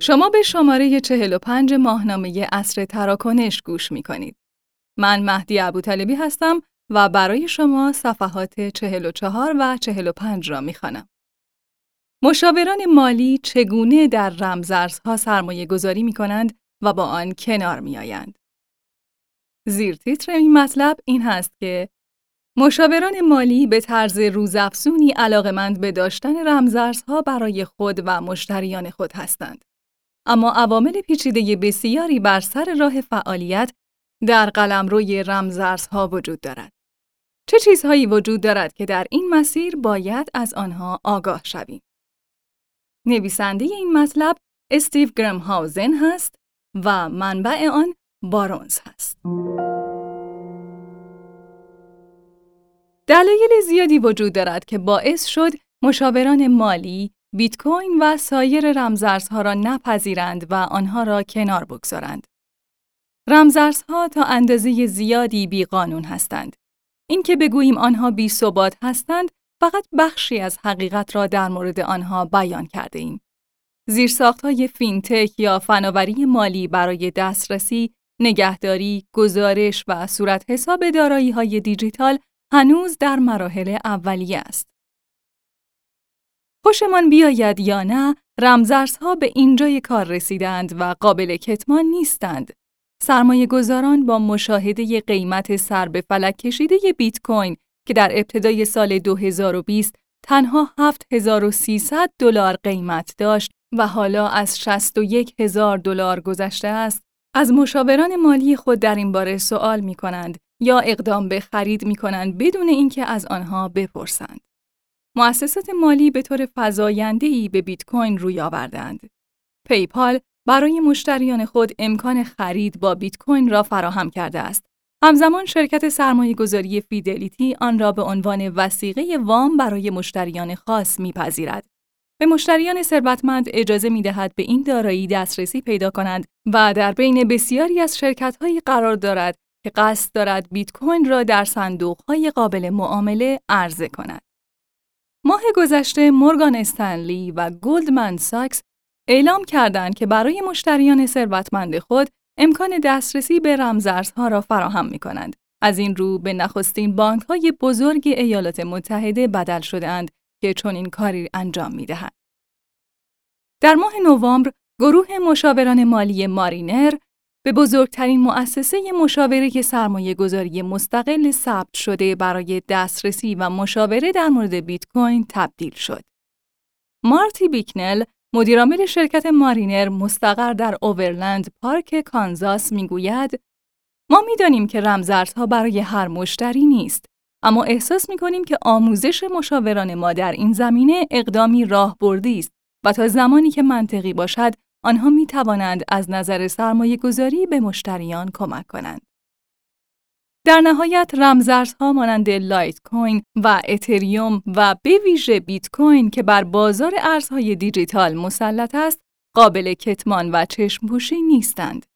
شما به شماره 45 ماهنامه اصر تراکنش گوش می کنید. من مهدی ابوطالبی هستم و برای شما صفحات 44 و 45 را می خانم. مشاوران مالی چگونه در رمزارزها سرمایه گذاری می کنند و با آن کنار می آیند. زیر تیتر این مطلب این هست که مشاوران مالی به طرز روزافزونی علاقمند به داشتن رمزارزها برای خود و مشتریان خود هستند. اما عوامل پیچیده بسیاری بر سر راه فعالیت در قلمروی رمزارزها وجود دارد. چه چیزهایی وجود دارد که در این مسیر باید از آنها آگاه شویم؟ نویسنده این مطلب استیو گرم هاوزن هست و منبع آن بارونز هست. دلایل زیادی وجود دارد که باعث شد مشاوران مالی بیت کوین و سایر رمزارزها را نپذیرند و آنها را کنار بگذارند. رمزارزها تا اندازه زیادی بی قانون هستند. اینکه بگوییم آنها بی ثبات هستند فقط بخشی از حقیقت را در مورد آنها بیان کرده ایم. های فینتک یا فناوری مالی برای دسترسی، نگهداری، گزارش و صورت حساب های دیجیتال هنوز در مراحل اولیه است. خوشمان بیاید یا نه، رمزارزها به اینجای کار رسیدند و قابل کتمان نیستند. سرمایه گذاران با مشاهده قیمت سر به فلک کشیده بیت کوین که در ابتدای سال 2020 تنها 7300 دلار قیمت داشت و حالا از 61 هزار دلار گذشته است، از مشاوران مالی خود در این باره سوال می کنند یا اقدام به خرید می کنند بدون اینکه از آنها بپرسند. مؤسسات مالی به طور فزاینده‌ای به بیت کوین روی آوردند. پیپال برای مشتریان خود امکان خرید با بیت کوین را فراهم کرده است. همزمان شرکت سرمایه گذاری فیدلیتی آن را به عنوان وسیقه وام برای مشتریان خاص میپذیرد. به مشتریان ثروتمند اجازه می دهد به این دارایی دسترسی پیدا کنند و در بین بسیاری از شرکت‌هایی قرار دارد که قصد دارد بیت کوین را در صندوق‌های قابل معامله عرضه کند. ماه گذشته مورگان استنلی و گلدمن ساکس اعلام کردند که برای مشتریان ثروتمند خود امکان دسترسی به رمزارزها را فراهم می کنند. از این رو به نخستین بانک های بزرگ ایالات متحده بدل شدهاند که چون این کاری انجام می دهند. در ماه نوامبر گروه مشاوران مالی مارینر به بزرگترین مؤسسه مشاوره سرمایه گذاری مستقل ثبت شده برای دسترسی و مشاوره در مورد بیت کوین تبدیل شد. مارتی بیکنل مدیرعامل شرکت مارینر مستقر در اوورلند پارک کانزاس می‌گوید ما می‌دانیم که رمزارزها برای هر مشتری نیست اما احساس می‌کنیم که آموزش مشاوران ما در این زمینه اقدامی راهبردی است و تا زمانی که منطقی باشد آنها می توانند از نظر سرمایه گذاری به مشتریان کمک کنند. در نهایت رمزارزها مانند لایت کوین و اتریوم و به ویژه بیت کوین که بر بازار ارزهای دیجیتال مسلط است، قابل کتمان و چشم پوشی نیستند.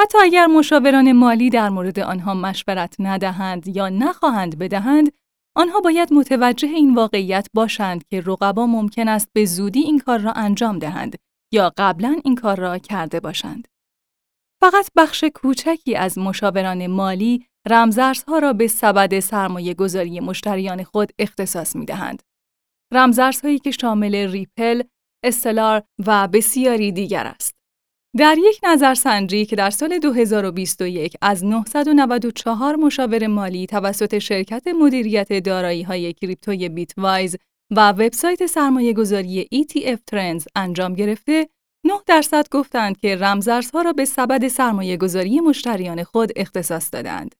حتی اگر مشاوران مالی در مورد آنها مشورت ندهند یا نخواهند بدهند، آنها باید متوجه این واقعیت باشند که رقبا ممکن است به زودی این کار را انجام دهند یا قبلا این کار را کرده باشند. فقط بخش کوچکی از مشاوران مالی رمزارزها را به سبد سرمایه گذاری مشتریان خود اختصاص می دهند. رمزارزهایی که شامل ریپل، استلار و بسیاری دیگر است. در یک نظرسنجی که در سال 2021 از 994 مشاور مالی توسط شرکت مدیریت دارایی های کریپتوی بیت وایز و وبسایت سرمایه گذاری ETF Trends انجام گرفته، 9 درصد گفتند که رمزارزها را به سبد سرمایه گذاری مشتریان خود اختصاص دادند.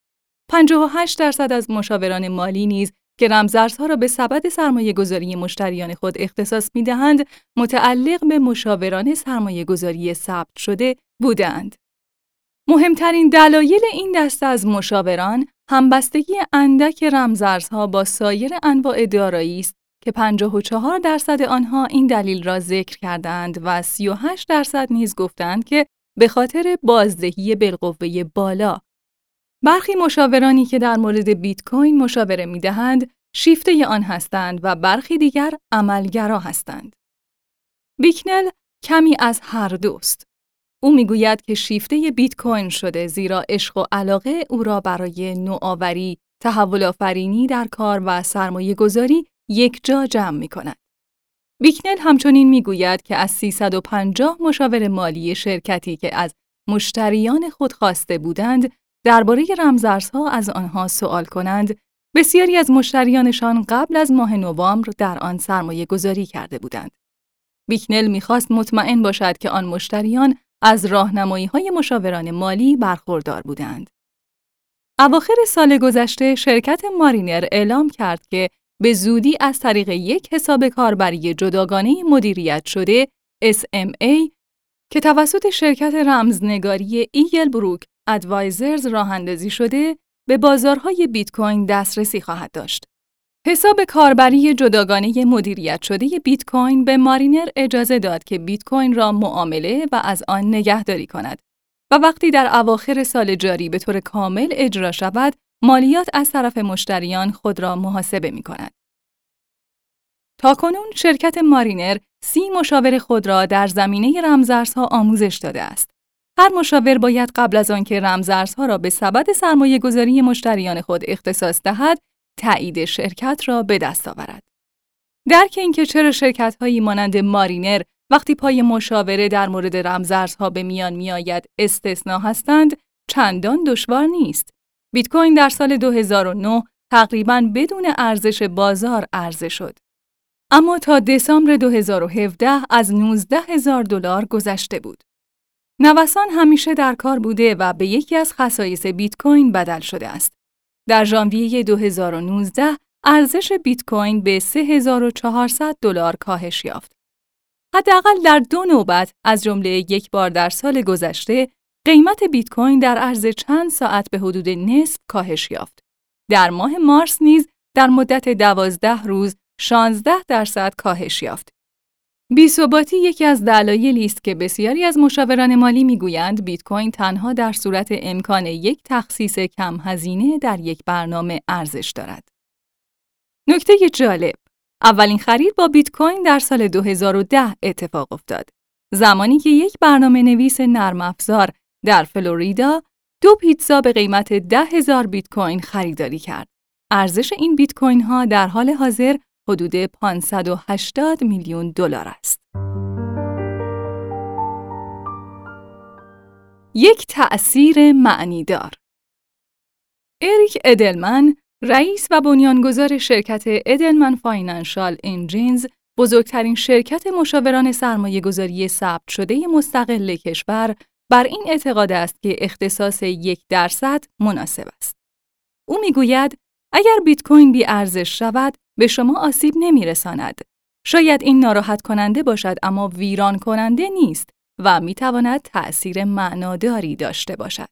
58 درصد از مشاوران مالی نیز که رمزارزها را به سبد سرمایه گذاری مشتریان خود اختصاص می دهند، متعلق به مشاوران سرمایه گذاری ثبت شده بودند. مهمترین دلایل این دسته از مشاوران همبستگی اندک رمزارزها با سایر انواع دارایی است که 54 درصد آنها این دلیل را ذکر کردند و 38 درصد نیز گفتند که به خاطر بازدهی بالقوه بالا برخی مشاورانی که در مورد بیت کوین مشاوره می دهند شیفته آن هستند و برخی دیگر عملگرا هستند. بیکنل کمی از هر دوست. او می‌گوید که شیفته بیت کوین شده زیرا عشق و علاقه او را برای نوآوری، تحول آفرینی در کار و سرمایه گذاری یک جا جمع می کند. بیکنل همچنین می‌گوید که از 350 مشاور مالی شرکتی که از مشتریان خود خواسته بودند درباره رمزارزها از آنها سوال کنند بسیاری از مشتریانشان قبل از ماه نوامبر در آن سرمایه گذاری کرده بودند. بیکنل می‌خواست مطمئن باشد که آن مشتریان از راهنمایی های مشاوران مالی برخوردار بودند. اواخر سال گذشته شرکت مارینر اعلام کرد که به زودی از طریق یک حساب کاربری جداگانه مدیریت شده SMA که توسط شرکت رمزنگاری ایگل بروک ادوایزرز راه اندازی شده به بازارهای بیت کوین دسترسی خواهد داشت. حساب کاربری جداگانه مدیریت شده بیت کوین به مارینر اجازه داد که بیت کوین را معامله و از آن نگهداری کند و وقتی در اواخر سال جاری به طور کامل اجرا شود، مالیات از طرف مشتریان خود را محاسبه می کند. تاکنون شرکت مارینر سی مشاور خود را در زمینه رمزارزها آموزش داده است. هر مشاور باید قبل از آنکه رمزارزها را به سبد سرمایه گذاری مشتریان خود اختصاص دهد، تایید شرکت را به دست آورد. درک اینکه چرا شرکت هایی مانند مارینر وقتی پای مشاوره در مورد رمزارزها به میان میآید استثنا هستند چندان دشوار نیست. بیت کوین در سال 2009 تقریبا بدون ارزش بازار عرضه شد. اما تا دسامبر 2017 از 19 هزار دلار گذشته بود. نوسان همیشه در کار بوده و به یکی از خصایص بیت کوین بدل شده است. در ژانویه 2019 ارزش بیت کوین به 3400 دلار کاهش یافت. حداقل در دو نوبت از جمله یک بار در سال گذشته قیمت بیت کوین در عرض چند ساعت به حدود نصف کاهش یافت. در ماه مارس نیز در مدت دوازده روز 16 درصد کاهش یافت. بیثباتی یکی از دلایلی است که بسیاری از مشاوران مالی می‌گویند بیت کوین تنها در صورت امکان یک تخصیص کم هزینه در یک برنامه ارزش دارد. نکته جالب اولین خرید با بیت کوین در سال 2010 اتفاق افتاد. زمانی که یک برنامه نویس نرم افزار در فلوریدا دو پیتزا به قیمت ده هزار بیت کوین خریداری کرد. ارزش این بیت کوین ها در حال حاضر حدود 580 میلیون دلار است. یک تأثیر معنیدار اریک ادلمن رئیس و بنیانگذار شرکت ادلمن فاینانشال انجینز بزرگترین شرکت مشاوران سرمایه گذاری ثبت شده مستقل کشور بر این اعتقاد است که اختصاص یک درصد مناسب است. او می‌گوید اگر بیت کوین بی ارزش شود به شما آسیب نمی رساند. شاید این ناراحت کننده باشد اما ویران کننده نیست و می تواند تأثیر معناداری داشته باشد.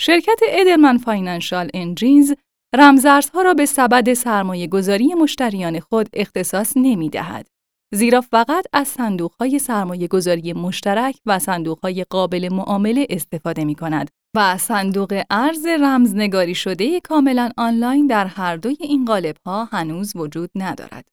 شرکت ادلمن فاینانشال انجینز رمزارزها را به سبد سرمایه گذاری مشتریان خود اختصاص نمی دهد. زیرا فقط از صندوقهای سرمایه گذاری مشترک و صندوقهای قابل معامله استفاده می کند و صندوق ارز رمزنگاری شده کاملا آنلاین در هر دوی این قالب ها هنوز وجود ندارد.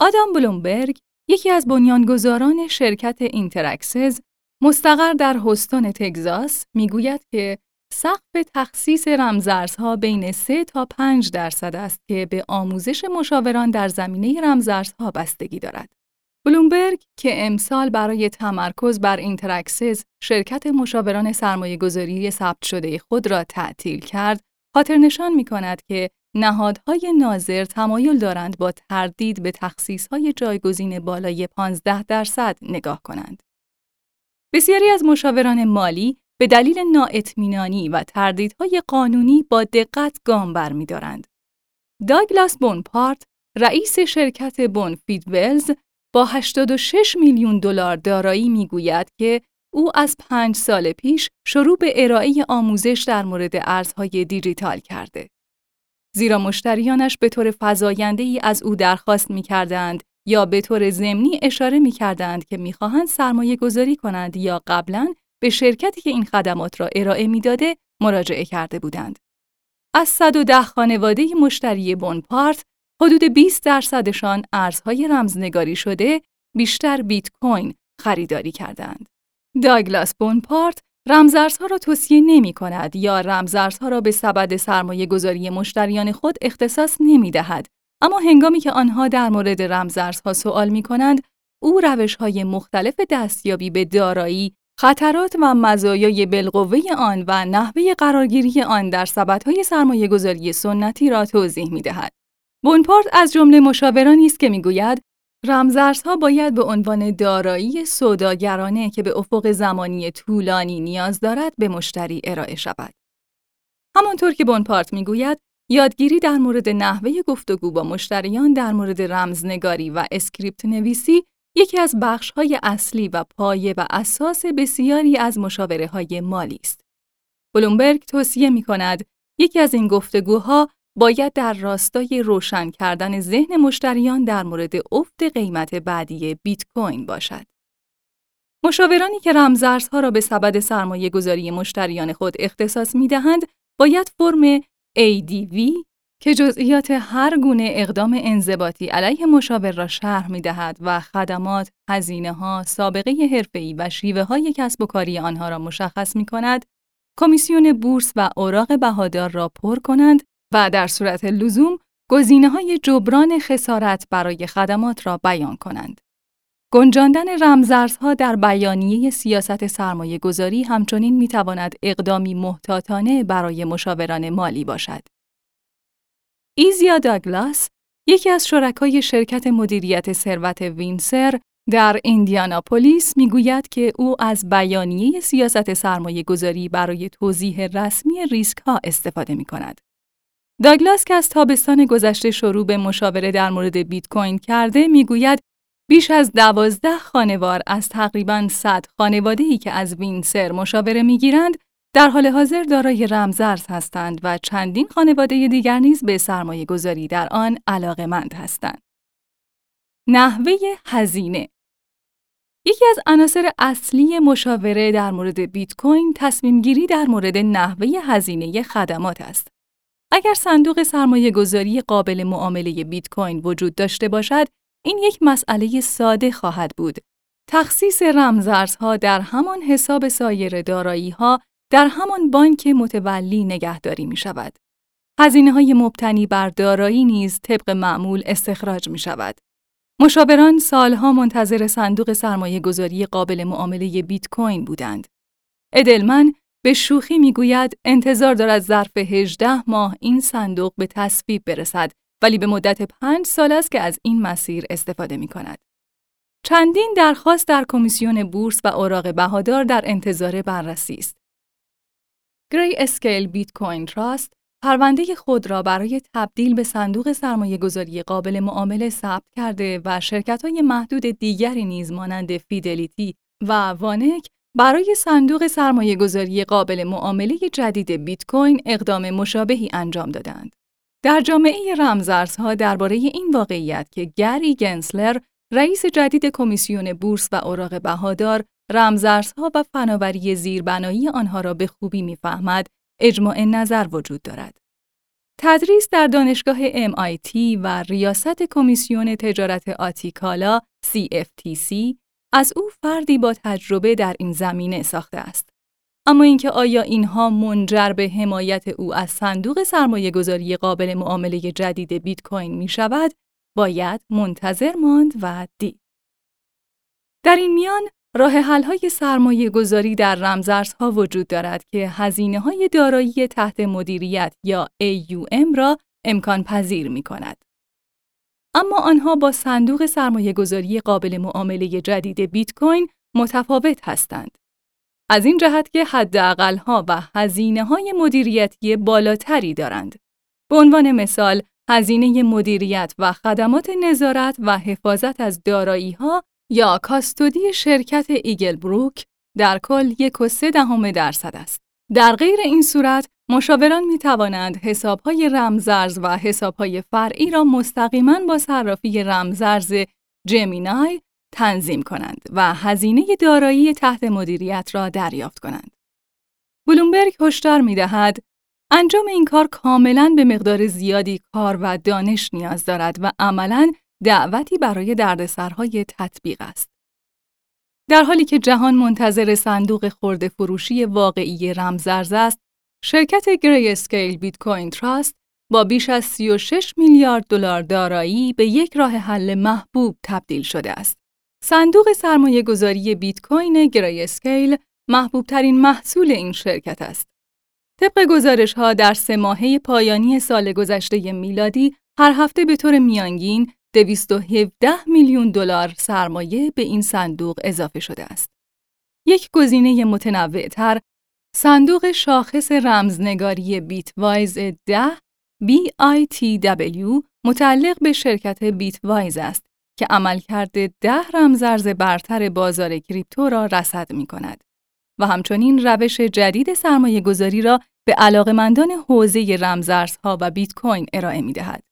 آدام بلومبرگ یکی از بنیانگذاران شرکت اینتراکسز مستقر در هوستون تگزاس می‌گوید که سقف تخصیص رمزارزها بین 3 تا 5 درصد است که به آموزش مشاوران در زمینه رمزارزها بستگی دارد. بلومبرگ که امسال برای تمرکز بر اینتراکسز شرکت مشاوران سرمایه گذاری ثبت شده خود را تعطیل کرد، خاطر نشان می کند که نهادهای ناظر تمایل دارند با تردید به تخصیصهای جایگزین بالای 15 درصد نگاه کنند. بسیاری از مشاوران مالی به دلیل نااطمینانی و تردیدهای قانونی با دقت گام برمیدارند. داگلاس بونپارت رئیس شرکت بونفید ولز با 86 میلیون دلار دارایی می‌گوید که او از پنج سال پیش شروع به ارائه آموزش در مورد ارزهای دیجیتال کرده. زیرا مشتریانش به طور فضاینده ای از او درخواست می کردند یا به طور ضمنی اشاره می کردند که می خواهند سرمایه گذاری کنند یا قبلا به شرکتی که این خدمات را ارائه می‌داده مراجعه کرده بودند. از 110 خانواده مشتری بونپارت حدود 20 درصدشان ارزهای رمزنگاری شده بیشتر بیت کوین خریداری کردند. داگلاس بونپارت رمزارزها را توصیه نمی کند یا رمزارزها را به سبد سرمایه گذاری مشتریان خود اختصاص نمی دهد. اما هنگامی که آنها در مورد رمزارزها سوال می کنند، او روش های مختلف دستیابی به دارایی، خطرات و مزایای بالقوه آن و نحوه قرارگیری آن در سبدهای سرمایه گذاری سنتی را توضیح می دهد. بونپارت از جمله مشاورانی است که می‌گوید رمزارزها باید به عنوان دارایی سوداگرانه که به افق زمانی طولانی نیاز دارد به مشتری ارائه شود. همانطور که بونپارت می‌گوید یادگیری در مورد نحوه گفتگو با مشتریان در مورد رمزنگاری و اسکریپت نویسی یکی از بخش‌های اصلی و پایه و اساس بسیاری از مشاوره های مالی است. بلومبرگ توصیه می کند یکی از این گفتگوها باید در راستای روشن کردن ذهن مشتریان در مورد افت قیمت بعدی بیت کوین باشد. مشاورانی که رمزارزها را به سبد سرمایه گذاری مشتریان خود اختصاص می دهند، باید فرم ADV که جزئیات هر گونه اقدام انضباطی علیه مشاور را شرح می دهد و خدمات، هزینه ها، سابقه حرفه‌ای و شیوه های کسب و کاری آنها را مشخص می کند، کمیسیون بورس و اوراق بهادار را پر کنند و در صورت لزوم گزینه های جبران خسارت برای خدمات را بیان کنند. گنجاندن رمزارزها در بیانیه سیاست سرمایه گذاری همچنین می تواند اقدامی محتاطانه برای مشاوران مالی باشد. ایزیا داگلاس، یکی از شرکای شرکت مدیریت ثروت وینسر در ایندیاناپولیس می‌گوید که او از بیانیه سیاست سرمایه گذاری برای توضیح رسمی ریسک ها استفاده می کند. داگلاس که از تابستان گذشته شروع به مشاوره در مورد بیت کوین کرده می‌گوید بیش از دوازده خانوار از تقریبا 100 خانواده که از وینسر مشاوره می‌گیرند در حال حاضر دارای رمزرز هستند و چندین خانواده دیگر نیز به سرمایه گذاری در آن علاقمند هستند. نحوه هزینه یکی از عناصر اصلی مشاوره در مورد بیت کوین تصمیم گیری در مورد نحوه هزینه خدمات است. اگر صندوق سرمایه گذاری قابل معامله بیت کوین وجود داشته باشد، این یک مسئله ساده خواهد بود. تخصیص رمزارزها در همان حساب سایر دارایی ها در همان بانک متولی نگهداری می شود. هزینه های مبتنی بر دارایی نیز طبق معمول استخراج می شود. مشاوران سالها منتظر صندوق سرمایه گذاری قابل معامله بیت کوین بودند. ادلمن به شوخی می‌گوید انتظار دارد ظرف 18 ماه این صندوق به تصویب برسد ولی به مدت پنج سال است که از این مسیر استفاده می کند. چندین درخواست در کمیسیون بورس و اوراق بهادار در انتظار بررسی است. گری اسکیل بیت کوین تراست پرونده خود را برای تبدیل به صندوق سرمایه گذاری قابل معامله ثبت کرده و شرکت های محدود دیگری نیز مانند فیدلیتی و وانک برای صندوق سرمایه گذاری قابل معامله جدید بیت کوین اقدام مشابهی انجام دادند. در جامعه رمزارزها درباره این واقعیت که گری گنسلر رئیس جدید کمیسیون بورس و اوراق بهادار رمزارزها و فناوری زیربنایی آنها را به خوبی می‌فهمد اجماع نظر وجود دارد. تدریس در دانشگاه MIT و ریاست کمیسیون تجارت آتیکالا CFTC از او فردی با تجربه در این زمینه ساخته است. اما اینکه آیا اینها منجر به حمایت او از صندوق سرمایه گذاری قابل معامله جدید بیت کوین می شود، باید منتظر ماند و دید. در این میان راه حل های سرمایه گذاری در رمزارزها وجود دارد که هزینه های دارایی تحت مدیریت یا AUM را امکان پذیر می کند. اما آنها با صندوق سرمایه گذاری قابل معامله جدید بیت کوین متفاوت هستند. از این جهت که ها و هزینه های مدیریتی بالاتری دارند. به عنوان مثال، هزینه مدیریت و خدمات نظارت و حفاظت از دارایی ها یا کاستودی شرکت ایگل بروک در کل یک و سه دهم درصد است. در غیر این صورت، مشاوران می توانند حسابهای رمزارز و حسابهای فرعی را مستقیما با صرافی رمزارز جمینای تنظیم کنند و هزینه دارایی تحت مدیریت را دریافت کنند. بلومبرگ هشدار می دهد انجام این کار کاملا به مقدار زیادی کار و دانش نیاز دارد و عملا دعوتی برای دردسرهای تطبیق است. در حالی که جهان منتظر صندوق خورده فروشی واقعی رمزارز است، شرکت گری اسکیل بیت کوین تراست با بیش از 36 میلیارد دلار دارایی به یک راه حل محبوب تبدیل شده است. صندوق سرمایه گذاری بیت کوین گری اسکیل محبوب ترین محصول این شرکت است. طبق گزارش ها در سه ماهه پایانی سال گذشته میلادی هر هفته به طور میانگین 217 میلیون دلار سرمایه به این صندوق اضافه شده است. یک گزینه متنوعتر صندوق شاخص رمزنگاری بیت وایز 10 BITW متعلق به شرکت بیت وایز است که عملکرد ده رمزارز برتر بازار کریپتو را رصد می کند و همچنین روش جدید سرمایه گذاری را به علاقمندان حوزه رمزارزها و بیت کوین ارائه می دهد.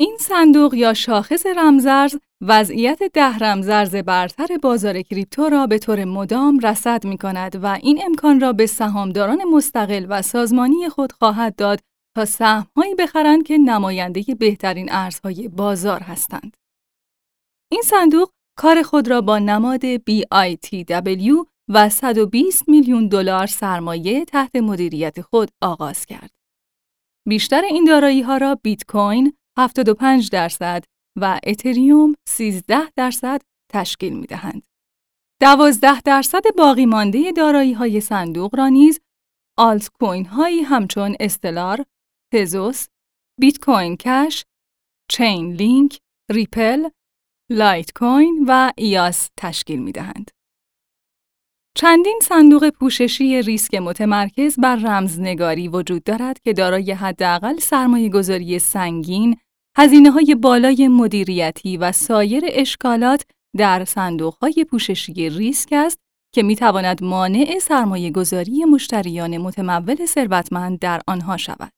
این صندوق یا شاخص رمزارز وضعیت ده رمزارز برتر بازار کریپتو را به طور مدام رصد می کند و این امکان را به سهامداران مستقل و سازمانی خود خواهد داد تا سهمهایی بخرند که نماینده بهترین ارزهای بازار هستند. این صندوق کار خود را با نماد BITW و 120 میلیون دلار سرمایه تحت مدیریت خود آغاز کرد. بیشتر این دارایی ها را بیت کوین 75 درصد و اتریوم 13 درصد تشکیل می دهند. 12 درصد باقی مانده دارایی های صندوق را نیز آلت کوین هایی همچون استلار، تزوس، بیت کوین کش، چین لینک، ریپل، لایت کوین و ایاس تشکیل می دهند. چندین صندوق پوششی ریسک متمرکز بر رمزنگاری وجود دارد که دارای حداقل سرمایه گذاری سنگین، هزینه های بالای مدیریتی و سایر اشکالات در صندوق های پوششی ریسک است که می تواند مانع سرمایه گذاری مشتریان متمول ثروتمند در آنها شود.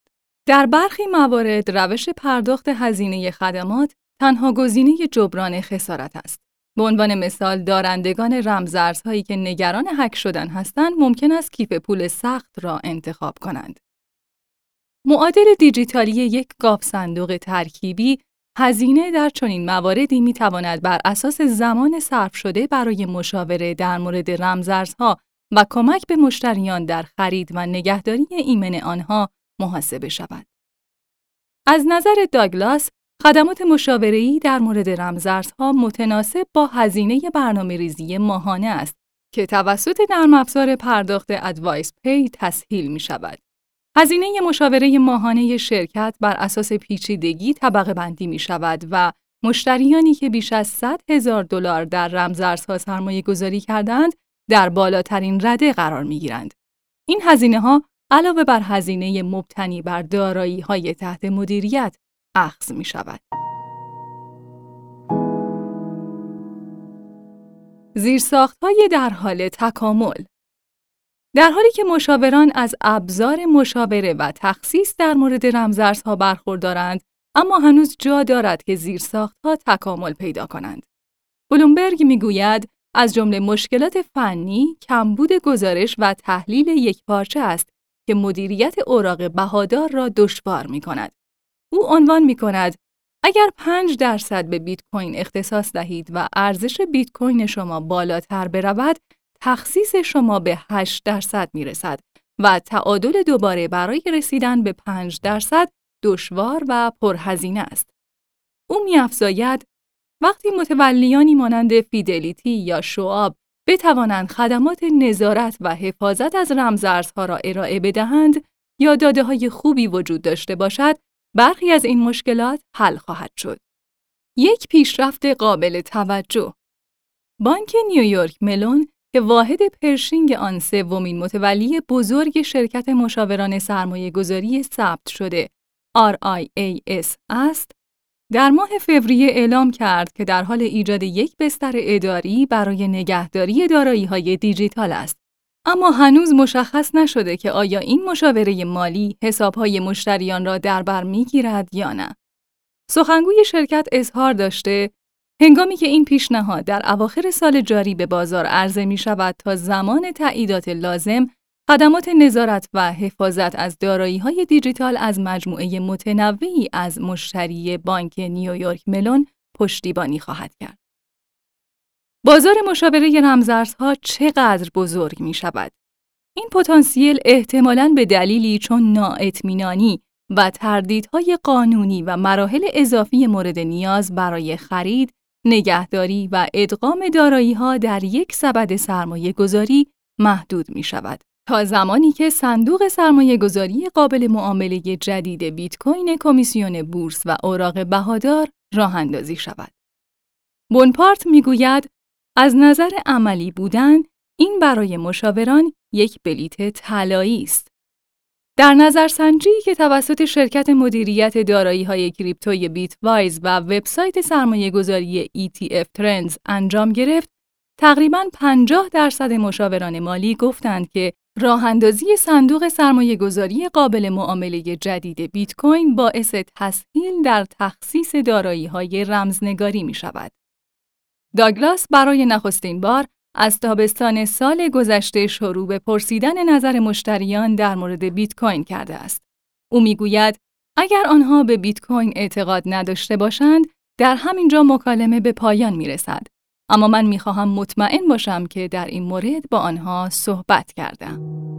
در برخی موارد روش پرداخت هزینه خدمات تنها گزینه جبران خسارت است. به عنوان مثال دارندگان رمزارزهایی که نگران هک شدن هستند ممکن است کیف پول سخت را انتخاب کنند. معادل دیجیتالی یک گاف صندوق ترکیبی هزینه در چنین مواردی می تواند بر اساس زمان صرف شده برای مشاوره در مورد رمزارزها و کمک به مشتریان در خرید و نگهداری ایمن آنها محاسبه شود. از نظر داگلاس، خدمات مشاوره‌ای در مورد رمزارزها متناسب با هزینه برنامه ریزی ماهانه است که توسط نرم افزار پرداخت ادوایس پی تسهیل می شود. هزینه مشاوره ماهانه شرکت بر اساس پیچیدگی طبقه بندی می شود و مشتریانی که بیش از 100 هزار دلار در رمزارزها سرمایه گذاری کردند در بالاترین رده قرار می گیرند. این هزینه ها علاوه بر هزینه مبتنی بر دارایی های تحت مدیریت اخذ می شود. زیرساخت های در حال تکامل در حالی که مشاوران از ابزار مشاوره و تخصیص در مورد رمزارزها برخوردارند، اما هنوز جا دارد که زیرساختها تکامل پیدا کنند. بلومبرگ می‌گوید از جمله مشکلات فنی، کمبود گزارش و تحلیل یک پارچه است که مدیریت اوراق بهادار را دشوار می کند. او عنوان می کند اگر 5 درصد به بیت کوین اختصاص دهید و ارزش بیت کوین شما بالاتر برود، تخصیص شما به 8 درصد می رسد و تعادل دوباره برای رسیدن به 5 درصد دشوار و پرهزینه است. او میافزاید وقتی متولیانی مانند فیدلیتی یا شواب بتوانند خدمات نظارت و حفاظت از رمزارزها را ارائه بدهند یا داده های خوبی وجود داشته باشد، برخی از این مشکلات حل خواهد شد. یک پیشرفت قابل توجه بانک نیویورک ملون که واحد پرشینگ آن سومین متولی بزرگ شرکت مشاوران سرمایه گذاری ثبت شده RIAS است، در ماه فوریه اعلام کرد که در حال ایجاد یک بستر اداری برای نگهداری دارایی های دیجیتال است. اما هنوز مشخص نشده که آیا این مشاوره مالی حسابهای مشتریان را در بر می‌گیرد یا نه. سخنگوی شرکت اظهار داشته هنگامی که این پیشنهاد در اواخر سال جاری به بازار عرضه می شود تا زمان تعییدات لازم خدمات نظارت و حفاظت از های دیجیتال از مجموعه متنوعی از مشتری بانک نیویورک ملون پشتیبانی خواهد کرد. بازار مشاوره رمزارزها چقدر بزرگ می شود؟ این پتانسیل احتمالاً به دلیلی چون نااطمینانی و تردیدهای قانونی و مراحل اضافی مورد نیاز برای خرید، نگهداری و ادغام دارایی ها در یک سبد سرمایه گذاری محدود می شود. تا زمانی که صندوق سرمایه گذاری قابل معامله جدید بیت کوین کمیسیون بورس و اوراق بهادار راه اندازی شود. بونپارت می‌گوید از نظر عملی بودن این برای مشاوران یک بلیت طلایی است. در نظرسنجی که توسط شرکت مدیریت دارایی های کریپتوی بیت وایز و وبسایت سرمایه گذاری ETF Trends انجام گرفت، تقریباً 50 درصد مشاوران مالی گفتند که راه اندازی صندوق سرمایه گذاری قابل معامله جدید بیت کوین باعث تسهیل در تخصیص دارایی های رمزنگاری می شود. داگلاس برای نخستین بار از تابستان سال گذشته شروع به پرسیدن نظر مشتریان در مورد بیت کوین کرده است. او می‌گوید اگر آنها به بیت کوین اعتقاد نداشته باشند، در همینجا مکالمه به پایان می رسد. اما من می خواهم مطمئن باشم که در این مورد با آنها صحبت کردم.